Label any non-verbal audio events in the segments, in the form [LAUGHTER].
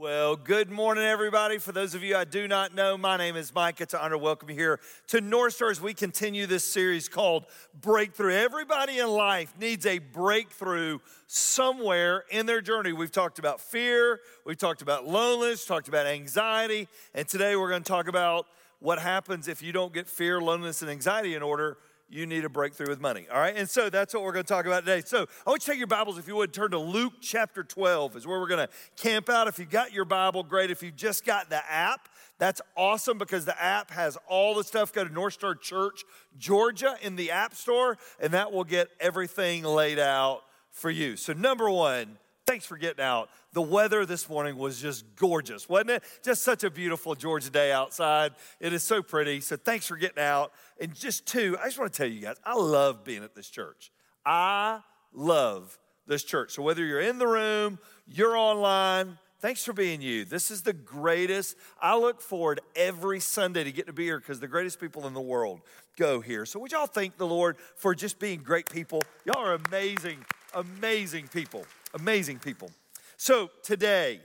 Well, good morning, everybody. For those of you I do not know, my name is Mike. It's an honor to welcome you here to North Star as we continue this series called Breakthrough. Everybody in life needs a breakthrough somewhere in their journey. We've talked about fear, we've talked about loneliness, talked about anxiety, and today we're going to talk about what happens if you don't get fear, loneliness, and anxiety in order you need a breakthrough with money. All right. And so that's what we're going to talk about today. So I want you to take your Bibles, if you would, turn to Luke chapter 12, is where we're going to camp out. If you got your Bible, great. If you just got the app, that's awesome because the app has all the stuff. Go to North Star Church, Georgia, in the App Store, and that will get everything laid out for you. So, number one, thanks for getting out. The weather this morning was just gorgeous, wasn't it? Just such a beautiful Georgia day outside. It is so pretty. So thanks for getting out. And just two, I just want to tell you guys, I love being at this church. I love this church. So whether you're in the room, you're online, thanks for being you. This is the greatest. I look forward every Sunday to get to be here because the greatest people in the world go here. So would y'all thank the Lord for just being great people? Y'all are amazing, amazing people. Amazing people. So today,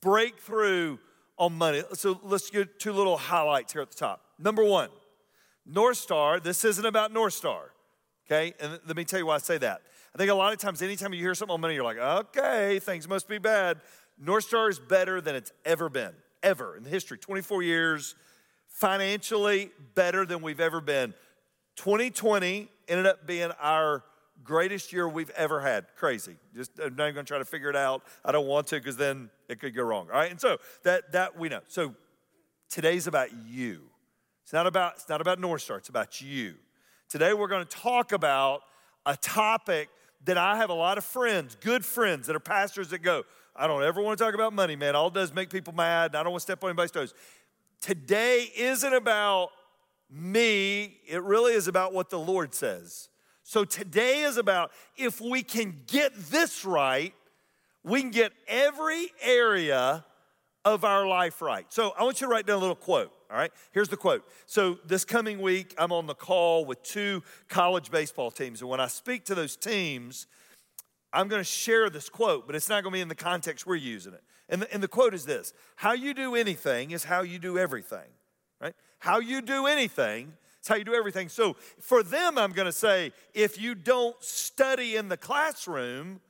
breakthrough on money. So let's get two little highlights here at the top. Number one, North Star. This isn't about North Star. Okay, and let me tell you why I say that. I think a lot of times, anytime you hear something on money, you're like, okay, things must be bad. North Star is better than it's ever been, ever in history. 24 years, financially better than we've ever been. 2020 ended up being our greatest year we've ever had. Crazy. Just I'm not even gonna try to figure it out. I don't want to because then it could go wrong. All right. And so that that we know. So today's about you. It's not about it's not about North Star, it's about you. Today we're to talk about a topic that I have a lot of friends, good friends that are pastors that go, I don't ever want to talk about money, man. All it does make people mad. I don't want to step on anybody's toes. Today isn't about me, it really is about what the Lord says. So today is about if we can get this right, we can get every area of our life right. So I want you to write down a little quote. All right, here's the quote. So, this coming week, I'm on the call with two college baseball teams. And when I speak to those teams, I'm going to share this quote, but it's not going to be in the context we're using it. And the, and the quote is this How you do anything is how you do everything, right? How you do anything it's how you do everything. So for them, I'm going to say if you don't study in the classroom,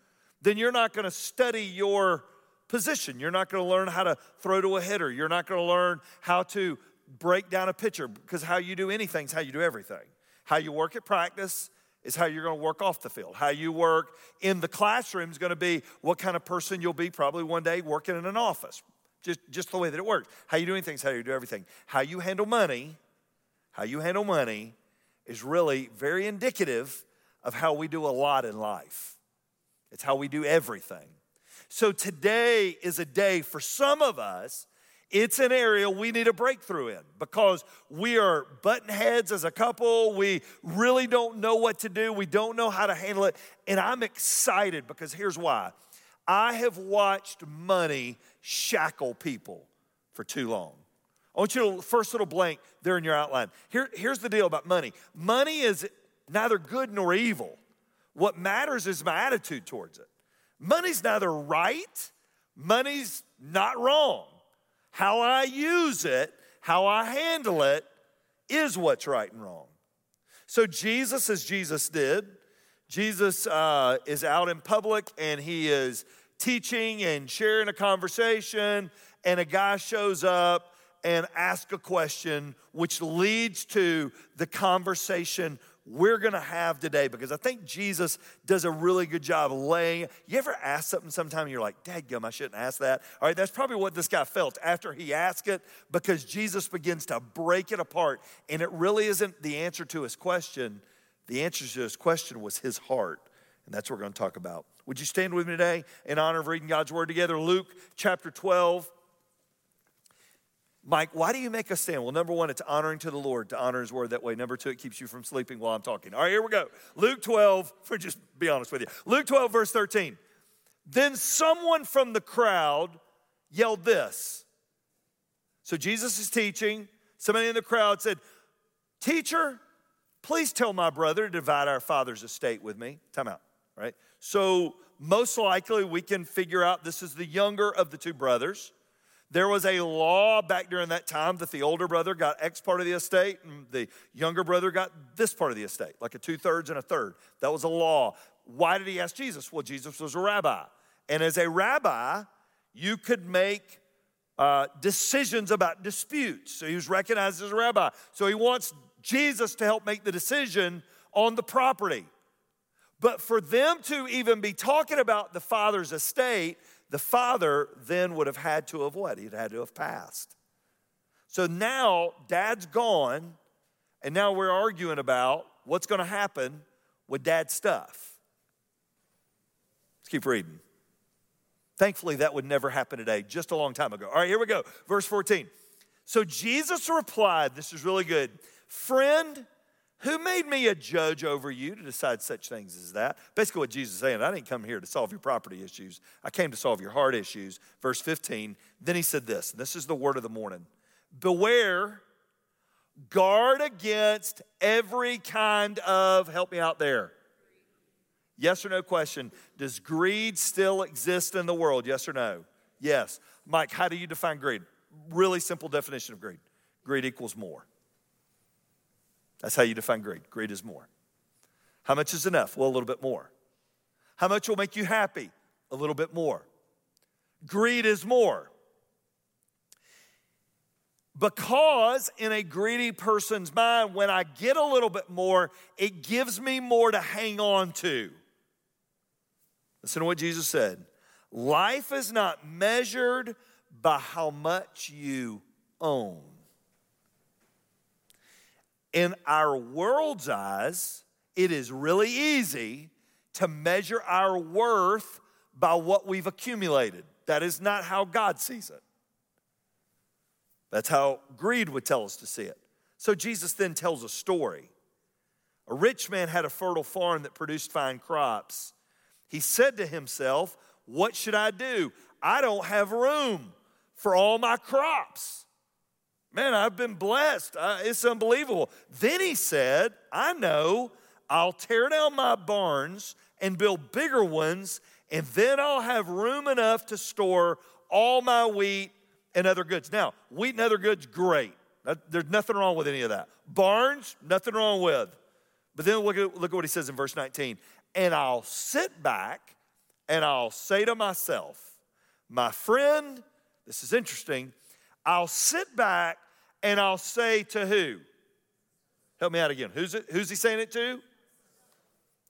then you're not going to study your position. You're not going to learn how to throw to a hitter. You're not going to learn how to break down a pitcher because how you do anything is how you do everything. How you work at practice is how you're going to work off the field. How you work in the classroom is going to be what kind of person you'll be probably one day working in an office. Just, just the way that it works. How you do anything is how you do everything. How you handle money how you handle money is really very indicative of how we do a lot in life. It's how we do everything. So today is a day for some of us, it's an area we need a breakthrough in because we are button heads as a couple. We really don't know what to do. We don't know how to handle it. And I'm excited because here's why I have watched money shackle people for too long. I want you to, first little blank there in your outline. Here, here's the deal about money money is neither good nor evil. What matters is my attitude towards it. Money's neither right, money's not wrong. How I use it, how I handle it, is what's right and wrong. So, Jesus, as Jesus did, Jesus uh, is out in public and he is teaching and sharing a conversation, and a guy shows up and ask a question, which leads to the conversation we're gonna have today because I think Jesus does a really good job laying. You ever ask something sometime and you're like, Dadgum, I shouldn't ask that? All right, that's probably what this guy felt after he asked it because Jesus begins to break it apart. And it really isn't the answer to his question, the answer to his question was his heart. And that's what we're gonna talk about. Would you stand with me today in honor of reading God's word together? Luke chapter 12. Mike, why do you make us stand? Well, number one, it's honoring to the Lord to honor his word that way. Number two, it keeps you from sleeping while I'm talking. All right, here we go. Luke 12, [LAUGHS] for just be honest with you. Luke 12, verse 13. Then someone from the crowd yelled this. So Jesus is teaching. Somebody in the crowd said, Teacher, please tell my brother to divide our father's estate with me. Time out, right? So Most likely, we can figure out this is the younger of the two brothers. There was a law back during that time that the older brother got X part of the estate and the younger brother got this part of the estate, like a two thirds and a third. That was a law. Why did he ask Jesus? Well, Jesus was a rabbi. And as a rabbi, you could make uh, decisions about disputes. So he was recognized as a rabbi. So he wants Jesus to help make the decision on the property. But for them to even be talking about the father's estate, the father then would have had to have what? He'd had to have passed. So now dad's gone, and now we're arguing about what's going to happen with dad's stuff. Let's keep reading. Thankfully, that would never happen today, just a long time ago. All right, here we go. Verse 14. So Jesus replied, This is really good. Friend, who made me a judge over you to decide such things as that? Basically, what Jesus is saying, I didn't come here to solve your property issues. I came to solve your heart issues. Verse 15. Then he said this, this is the word of the morning Beware, guard against every kind of, help me out there Yes or no question. Does greed still exist in the world? Yes or no? Yes. Mike, how do you define greed? Really simple definition of greed greed equals more. That's how you define greed. Greed is more. How much is enough? Well, a little bit more. How much will make you happy? A little bit more. Greed is more. Because in a greedy person's mind, when I get a little bit more, it gives me more to hang on to. Listen to what Jesus said. Life is not measured by how much you own. In our world's eyes, it is really easy to measure our worth by what we've accumulated. That is not how God sees it. That's how greed would tell us to see it. So Jesus then tells a story. A rich man had a fertile farm that produced fine crops. He said to himself, What should I do? I don't have room for all my crops. Man, I've been blessed. it's unbelievable. Then he said, I know, I'll tear down my barns and build bigger ones, and then I'll have room enough to store all my wheat and other goods. Now, wheat and other goods, great. There's nothing wrong with any of that. Barns, nothing wrong with. But then look at, look at what he says in verse 19 and I'll sit back and I'll say to myself, my friend, this is interesting. I'll sit back and I'll say to who? Help me out again. Who's, it, who's he saying it to?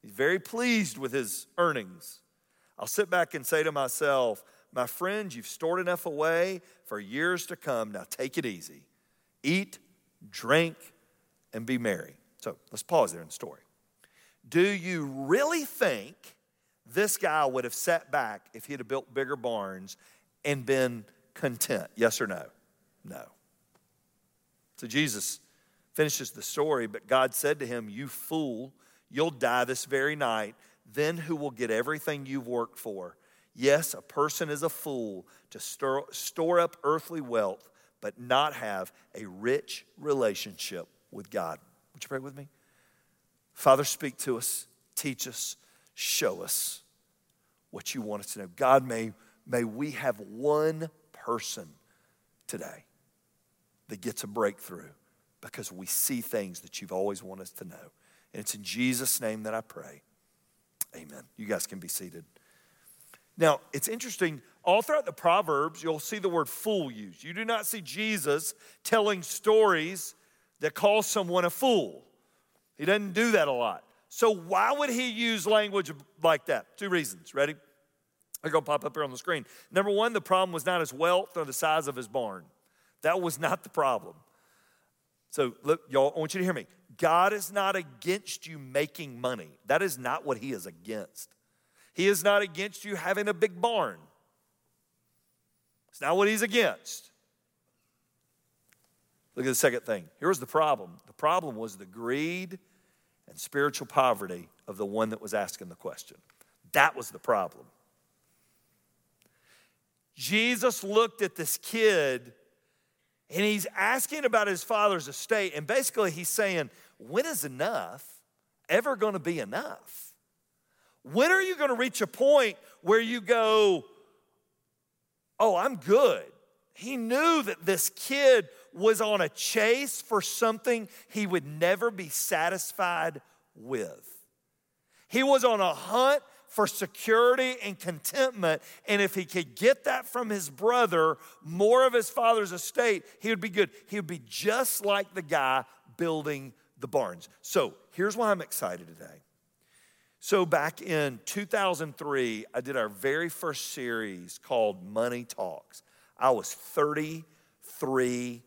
He's very pleased with his earnings. I'll sit back and say to myself, my friend, you've stored enough away for years to come. Now take it easy. Eat, drink, and be merry. So let's pause there in the story. Do you really think this guy would have sat back if he'd have built bigger barns and been content? Yes or no? No. So Jesus finishes the story, but God said to him, You fool, you'll die this very night. Then who will get everything you've worked for? Yes, a person is a fool to store, store up earthly wealth, but not have a rich relationship with God. Would you pray with me? Father, speak to us, teach us, show us what you want us to know. God, may, may we have one person today that gets a breakthrough because we see things that you've always wanted us to know. And it's in Jesus' name that I pray. Amen. You guys can be seated. Now, it's interesting, all throughout the Proverbs, you'll see the word fool used. You do not see Jesus telling stories that call someone a fool. He doesn't do that a lot. So, why would he use language like that? Two reasons. Ready? They're going to pop up here on the screen. Number one, the problem was not his wealth or the size of his barn. That was not the problem. So, look, y'all, I want you to hear me. God is not against you making money. That is not what he is against. He is not against you having a big barn. It's not what he's against. Look at the second thing. Here was the problem the problem was the greed and spiritual poverty of the one that was asking the question. That was the problem. Jesus looked at this kid and he's asking about his father's estate. And basically, he's saying, When is enough ever going to be enough? When are you going to reach a point where you go, Oh, I'm good? He knew that this kid was on a chase for something he would never be satisfied with. He was on a hunt for security and contentment. And if he could get that from his brother, more of his father's estate, he would be good. He would be just like the guy building the barns. So here's why I'm excited today. So, back in 2003, I did our very first series called Money Talks. I was 33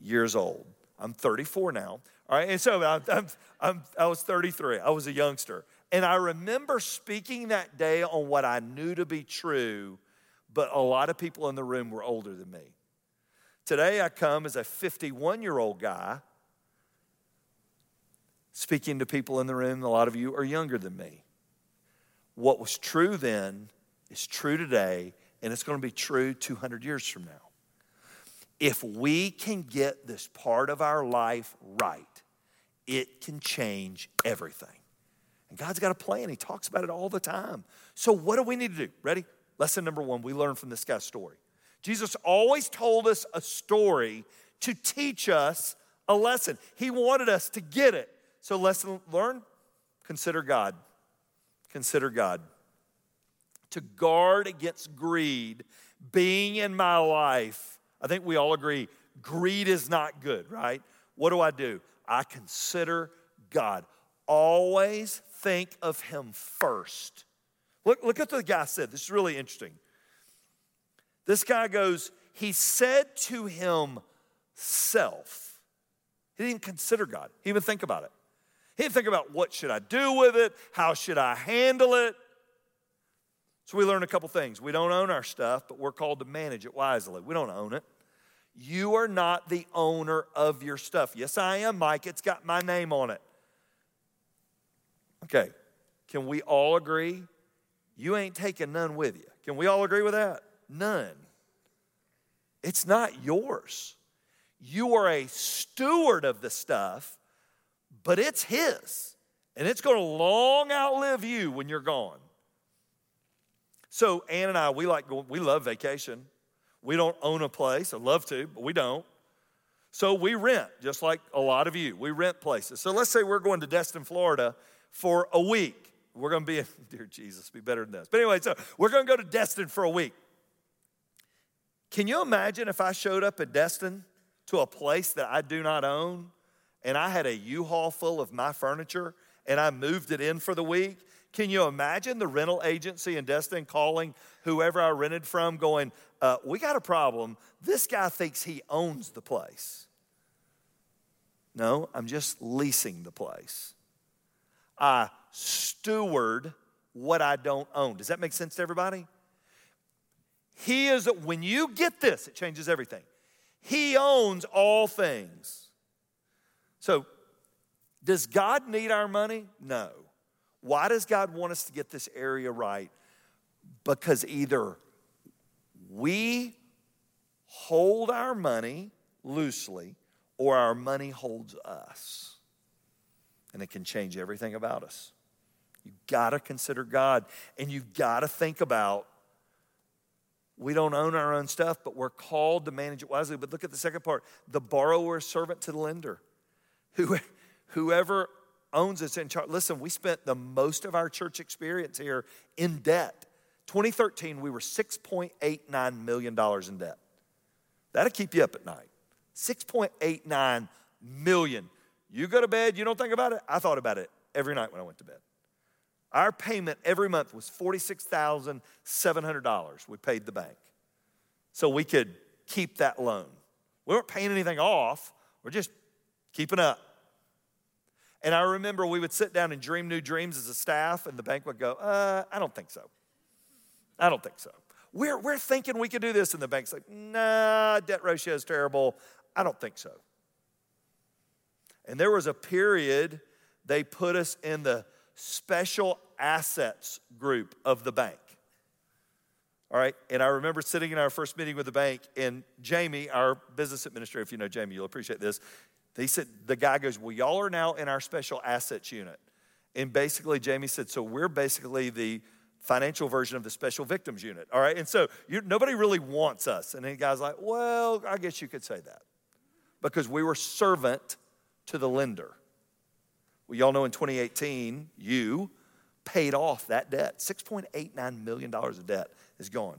years old. I'm 34 now. All right, and so I'm, I'm, I'm, i was 33. I was a youngster. And I remember speaking that day on what I knew to be true, but a lot of people in the room were older than me. Today, I come as a 51 year old guy speaking to people in the room. A lot of you are younger than me. What was true then is true today, and it's going to be true 200 years from now. If we can get this part of our life right, it can change everything. And God's got a plan. He talks about it all the time. So, what do we need to do? Ready? Lesson number one we learn from this guy's story. Jesus always told us a story to teach us a lesson. He wanted us to get it. So, lesson learn consider God. Consider God. To guard against greed being in my life, I think we all agree greed is not good, right? What do I do? I consider God. Always think of Him first. Look, look at what the guy said. This is really interesting. This guy goes, He said to himself, He didn't consider God, he didn't think about it. He didn't think about what should I do with it? How should I handle it? So we learn a couple things. We don't own our stuff, but we're called to manage it wisely. We don't own it. You are not the owner of your stuff. Yes, I am, Mike. It's got my name on it. Okay, can we all agree? You ain't taking none with you. Can we all agree with that? None. It's not yours. You are a steward of the stuff, but it's His. And it's going to long outlive you when you're gone. So, Ann and I, we like we love vacation. We don't own a place. I'd love to, but we don't. So we rent, just like a lot of you. We rent places. So let's say we're going to Destin, Florida for a week. We're going to be, in, [LAUGHS] dear Jesus, be better than this. But anyway, so we're going to go to Destin for a week. Can you imagine if I showed up at Destin to a place that I do not own and I had a U-Haul full of my furniture and I moved it in for the week, can you imagine the rental agency in Destin calling whoever I rented from, going, uh, We got a problem. This guy thinks he owns the place. No, I'm just leasing the place. I steward what I don't own. Does that make sense to everybody? He is, when you get this, it changes everything. He owns all things. So, does God need our money? No. Why does God want us to get this area right? Because either we hold our money loosely or our money holds us. And it can change everything about us. You gotta consider God and you gotta think about we don't own our own stuff, but we're called to manage it wisely. But look at the second part the borrower servant to the lender. Who, whoever owns us in charge. Listen, we spent the most of our church experience here in debt. 2013, we were $6.89 million in debt. That'll keep you up at night. 6.89 million. You go to bed, you don't think about it? I thought about it every night when I went to bed. Our payment every month was $46,700 we paid the bank. So we could keep that loan. We weren't paying anything off, we're just keeping up. And I remember we would sit down and dream new dreams as a staff, and the bank would go, uh, I don't think so. I don't think so. We're, we're thinking we could do this, and the bank's like, nah, debt ratio is terrible. I don't think so. And there was a period they put us in the special assets group of the bank. All right, and I remember sitting in our first meeting with the bank, and Jamie, our business administrator, if you know Jamie, you'll appreciate this. He said, the guy goes, Well, y'all are now in our special assets unit. And basically, Jamie said, so we're basically the financial version of the special victims unit. All right. And so you, nobody really wants us. And the guy's like, well, I guess you could say that because we were servant to the lender. Well, y'all know in 2018, you paid off that debt. $6.89 million of debt is gone.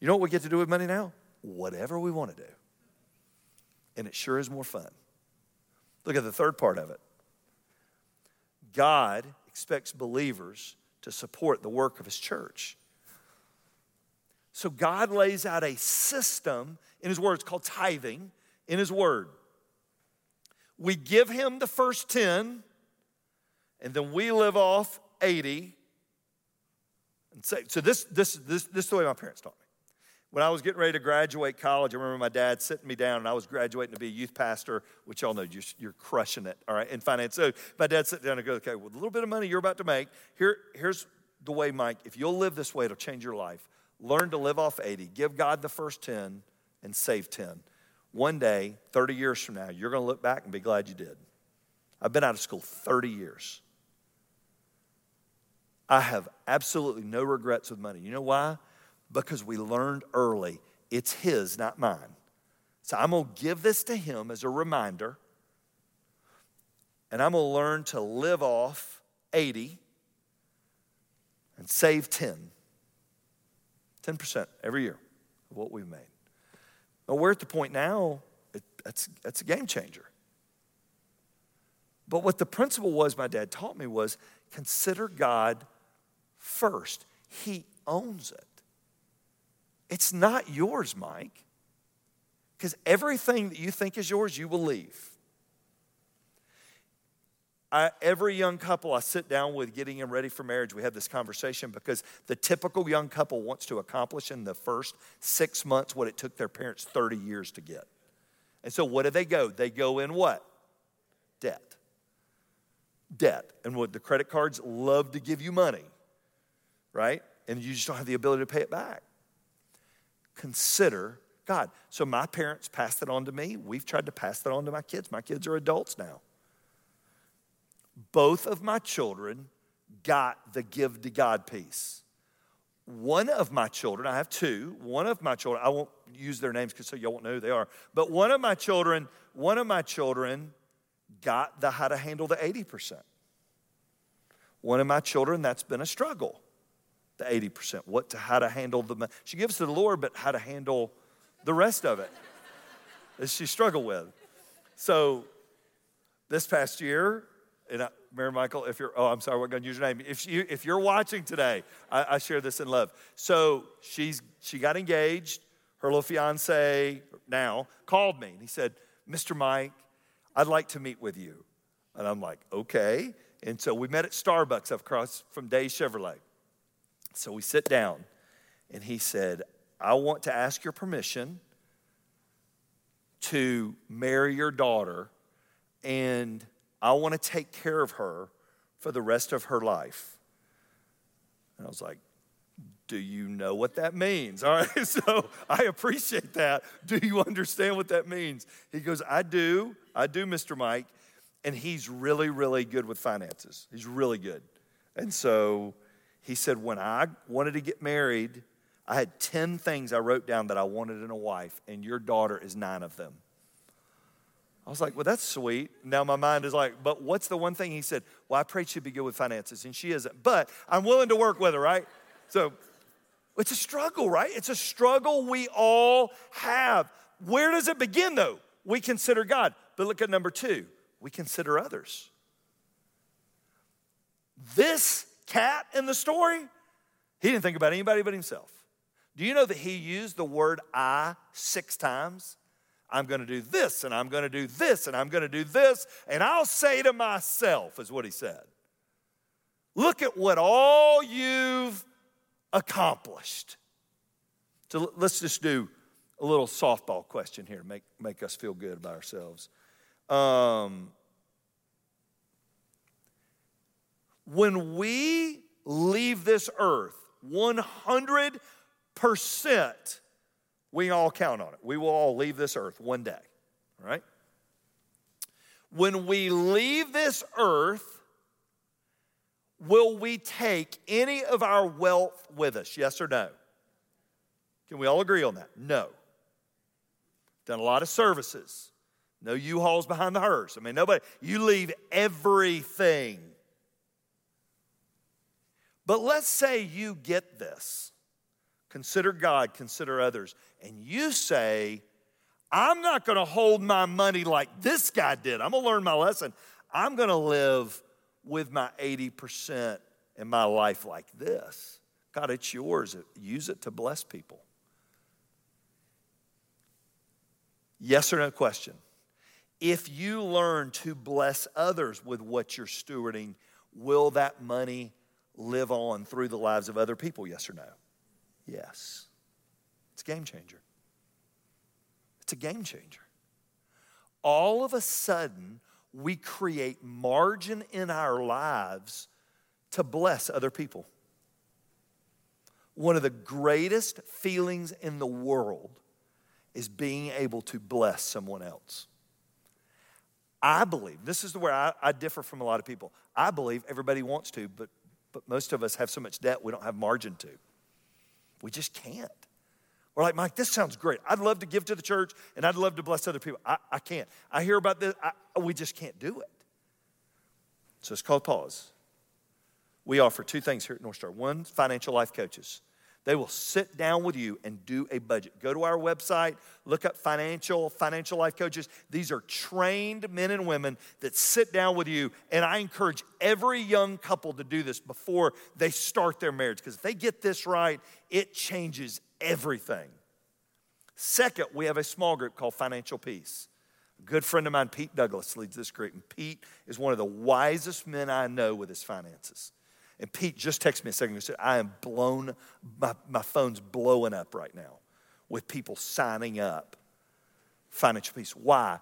You know what we get to do with money now? Whatever we want to do. And it sure is more fun. Look at the third part of it. God expects believers to support the work of his church. So God lays out a system in his word. It's called tithing in his word. We give him the first 10, and then we live off 80. And say, so this, this, this, this is the way my parents taught me. When I was getting ready to graduate college, I remember my dad sitting me down, and I was graduating to be a youth pastor, which y'all know you're, you're crushing it, all right, in finance. So my dad sat down and goes, okay, with a little bit of money you're about to make, here, here's the way, Mike, if you'll live this way, it'll change your life. Learn to live off 80, give God the first 10, and save 10 one day, 30 years from now, you're going to look back and be glad you did. I've been out of school 30 years. I have absolutely no regrets with money. You know why? Because we learned early it's His, not mine. So I'm going to give this to Him as a reminder, and I'm going to learn to live off 80 and save 10. 10% every year of what we've made. We're at the point now, it, that's, that's a game changer. But what the principle was my dad taught me was consider God first. He owns it. It's not yours, Mike, because everything that you think is yours, you will leave. I, every young couple I sit down with getting them ready for marriage, we have this conversation because the typical young couple wants to accomplish in the first six months what it took their parents 30 years to get. And so, what do they go? They go in what? Debt. Debt. And what the credit cards love to give you money, right? And you just don't have the ability to pay it back. Consider God. So, my parents passed it on to me. We've tried to pass that on to my kids. My kids are adults now both of my children got the give to God piece. One of my children, I have two, one of my children, I won't use their names because so y'all won't know who they are, but one of my children, one of my children got the how to handle the 80%. One of my children, that's been a struggle, the 80%. What to how to handle the she gives to the Lord, but how to handle the rest of it. [LAUGHS] That she struggled with. So this past year, and I, Mary Michael, if you're, oh, I'm sorry, we're going to use your name. If, you, if you're watching today, I, I share this in love. So she's, she got engaged. Her little fiance now called me and he said, Mr. Mike, I'd like to meet with you. And I'm like, okay. And so we met at Starbucks across from Day Chevrolet. So we sit down and he said, I want to ask your permission to marry your daughter and I want to take care of her for the rest of her life. And I was like, do you know what that means? [LAUGHS] All right, so I appreciate that. Do you understand what that means? He goes, I do. I do, Mr. Mike. And he's really, really good with finances. He's really good. And so he said, when I wanted to get married, I had 10 things I wrote down that I wanted in a wife, and your daughter is nine of them. I was like, well, that's sweet. Now my mind is like, but what's the one thing he said? Well, I pray she'd be good with finances, and she isn't. But I'm willing to work with her, right? So it's a struggle, right? It's a struggle we all have. Where does it begin, though? We consider God. But look at number two we consider others. This cat in the story, he didn't think about anybody but himself. Do you know that he used the word I six times? I'm going to do this, and I'm going to do this, and I'm going to do this, and I'll say to myself, is what he said. Look at what all you've accomplished. So let's just do a little softball question here, make, make us feel good about ourselves. Um, when we leave this earth, 100% we all count on it. We will all leave this earth one day, right? When we leave this earth, will we take any of our wealth with us? Yes or no? Can we all agree on that? No. Done a lot of services. No U-Hauls behind the hearse. I mean, nobody, you leave everything. But let's say you get this. Consider God, consider others. And you say, I'm not going to hold my money like this guy did. I'm going to learn my lesson. I'm going to live with my 80% in my life like this. God, it's yours. Use it to bless people. Yes or no question. If you learn to bless others with what you're stewarding, will that money live on through the lives of other people? Yes or no? Yes. It's a game changer. It's a game changer. All of a sudden, we create margin in our lives to bless other people. One of the greatest feelings in the world is being able to bless someone else. I believe, this is where I, I differ from a lot of people. I believe everybody wants to, but, but most of us have so much debt we don't have margin to. We just can't. We're like, Mike, this sounds great. I'd love to give to the church and I'd love to bless other people. I, I can't. I hear about this, I, we just can't do it. So it's called pause. We offer two things here at North Star one, financial life coaches. They will sit down with you and do a budget. Go to our website, look up financial, financial life coaches. These are trained men and women that sit down with you. And I encourage every young couple to do this before they start their marriage. Because if they get this right, it changes everything. Second, we have a small group called Financial Peace. A good friend of mine, Pete Douglas, leads this group. And Pete is one of the wisest men I know with his finances. And Pete just texted me a second ago and said, I am blown, my, my phone's blowing up right now with people signing up financial peace. Why?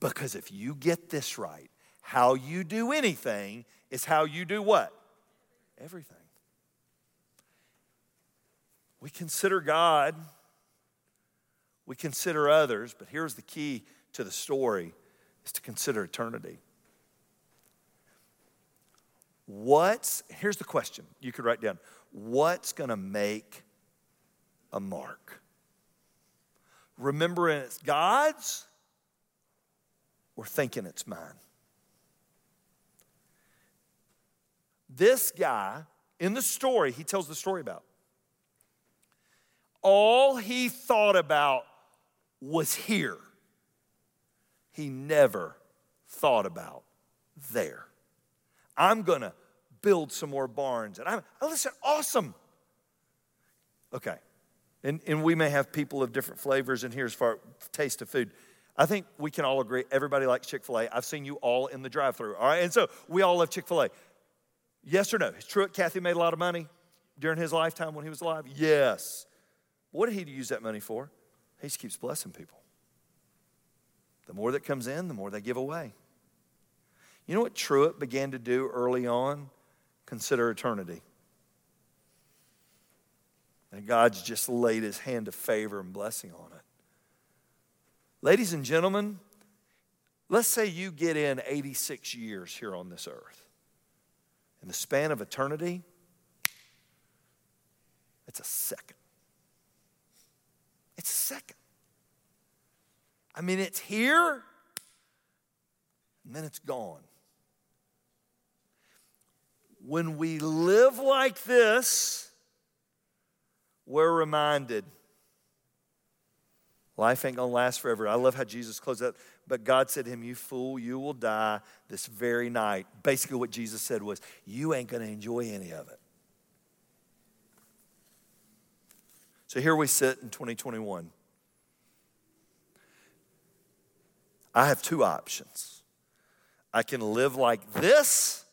Because if you get this right, how you do anything is how you do what? Everything. We consider God, we consider others, but here's the key to the story is to consider eternity. What's, here's the question you could write down what's going to make a mark? Remembering it's God's or thinking it's mine? This guy, in the story, he tells the story about, all he thought about was here. He never thought about there. I'm going to build some more barns. And I'm, oh, listen, awesome. Okay. And, and we may have people of different flavors in here as far as taste of food. I think we can all agree everybody likes Chick fil A. I've seen you all in the drive through, all right? And so we all love Chick fil A. Yes or no? It's Truett Cathy made a lot of money during his lifetime when he was alive? Yes. What did he use that money for? He just keeps blessing people. The more that comes in, the more they give away. You know what Truett began to do early on? Consider eternity. And God's just laid his hand of favor and blessing on it. Ladies and gentlemen, let's say you get in 86 years here on this earth. In the span of eternity, it's a second. It's a second. I mean, it's here, and then it's gone. When we live like this, we're reminded life ain't gonna last forever. I love how Jesus closed that. But God said to him, You fool, you will die this very night. Basically, what Jesus said was, You ain't gonna enjoy any of it. So here we sit in 2021. I have two options. I can live like this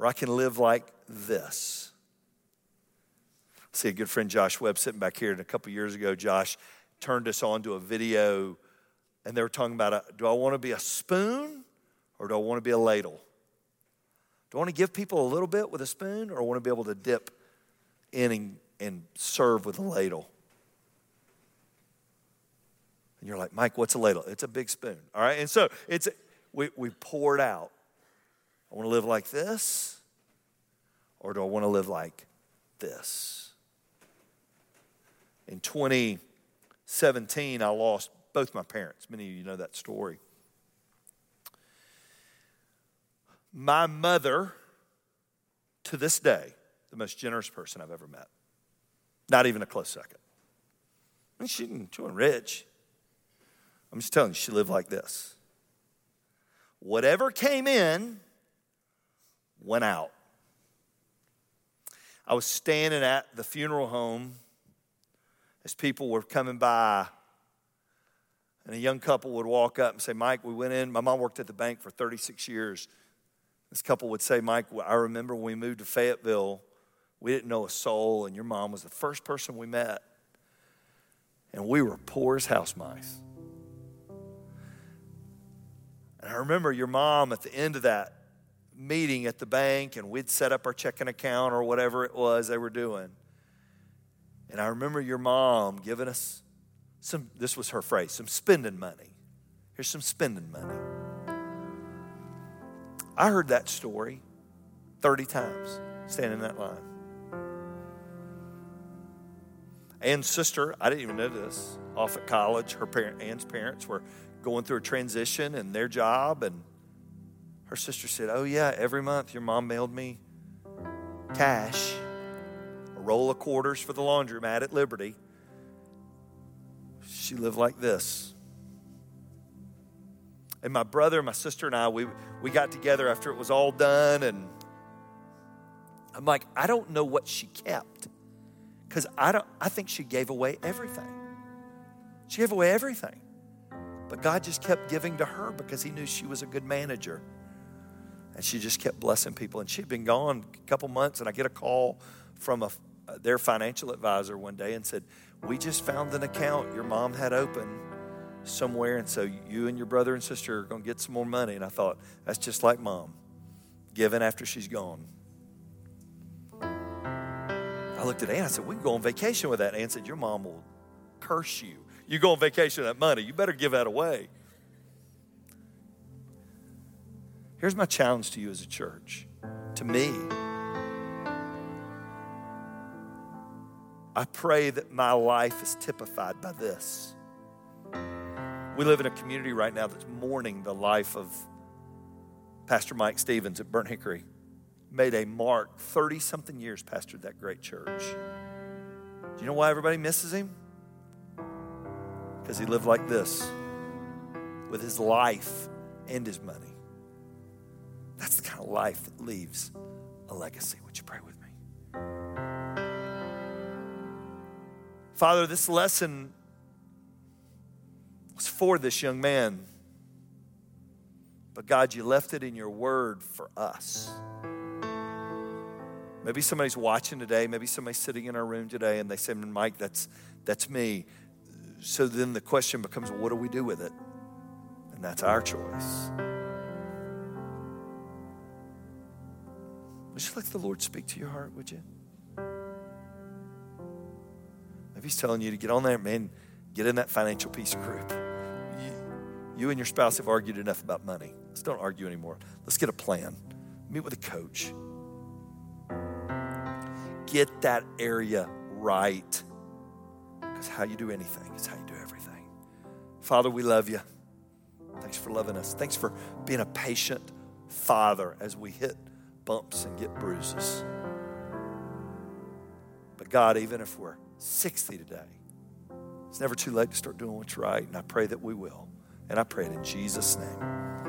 or I can live like this. I see a good friend Josh Webb sitting back here, and a couple years ago, Josh turned us on to a video, and they were talking about uh, do I want to be a spoon or do I want to be a ladle? Do I want to give people a little bit with a spoon or I want to be able to dip in and, and serve with a ladle? And you're like, Mike, what's a ladle? It's a big spoon. All right. And so it's we, we pour it out. I want to live like this, or do I want to live like this? In 2017, I lost both my parents. Many of you know that story. My mother, to this day, the most generous person I've ever met. Not even a close second. She, she wasn't rich. I'm just telling you, she lived like this. Whatever came in, went out. I was standing at the funeral home as people were coming by, and a young couple would walk up and say, Mike, we went in. My mom worked at the bank for 36 years. This couple would say, Mike, I remember when we moved to Fayetteville, we didn't know a soul, and your mom was the first person we met. And we were poor as house mice. And I remember your mom at the end of that meeting at the bank, and we'd set up our checking account or whatever it was they were doing. And I remember your mom giving us some, this was her phrase, some spending money. Here's some spending money. I heard that story 30 times standing in that line. Ann's sister, I didn't even know this, off at college, her parent, Ann's parents were going through a transition in their job, and her sister said, Oh, yeah, every month your mom mailed me cash, a roll of quarters for the laundromat at Liberty. She lived like this. And my brother, my sister, and I, we, we got together after it was all done, and I'm like, I don't know what she kept. Because I don't I think she gave away everything. She gave away everything. But God just kept giving to her because he knew she was a good manager. And she just kept blessing people. And she'd been gone a couple months, and I get a call from a, their financial advisor one day and said, We just found an account your mom had open somewhere, and so you and your brother and sister are going to get some more money. And I thought, That's just like mom, giving after she's gone. I looked at Ann. I said, We can go on vacation with that. Ann said, Your mom will curse you. You go on vacation with that money. You better give that away. Here's my challenge to you as a church. To me, I pray that my life is typified by this. We live in a community right now that's mourning the life of Pastor Mike Stevens at Burnt Hickory made a mark 30 something years pastored that great church. Do you know why everybody misses him? Because he lived like this with his life and his money. That's the kind of life that leaves a legacy. Would you pray with me? Father, this lesson was for this young man. But God, you left it in your word for us. Maybe somebody's watching today, maybe somebody's sitting in our room today and they say, Mike, that's, that's me. So then the question becomes, what do we do with it? And that's our choice. You let the Lord speak to your heart, would you? Maybe He's telling you to get on there, man, get in that financial peace group. You, you and your spouse have argued enough about money. Let's don't argue anymore. Let's get a plan. Meet with a coach get that area right. Because how you do anything is how you do everything. Father, we love you. Thanks for loving us. Thanks for being a patient father as we hit bumps and get bruises. But God, even if we're 60 today, it's never too late to start doing what's right. And I pray that we will. And I pray it in Jesus' name.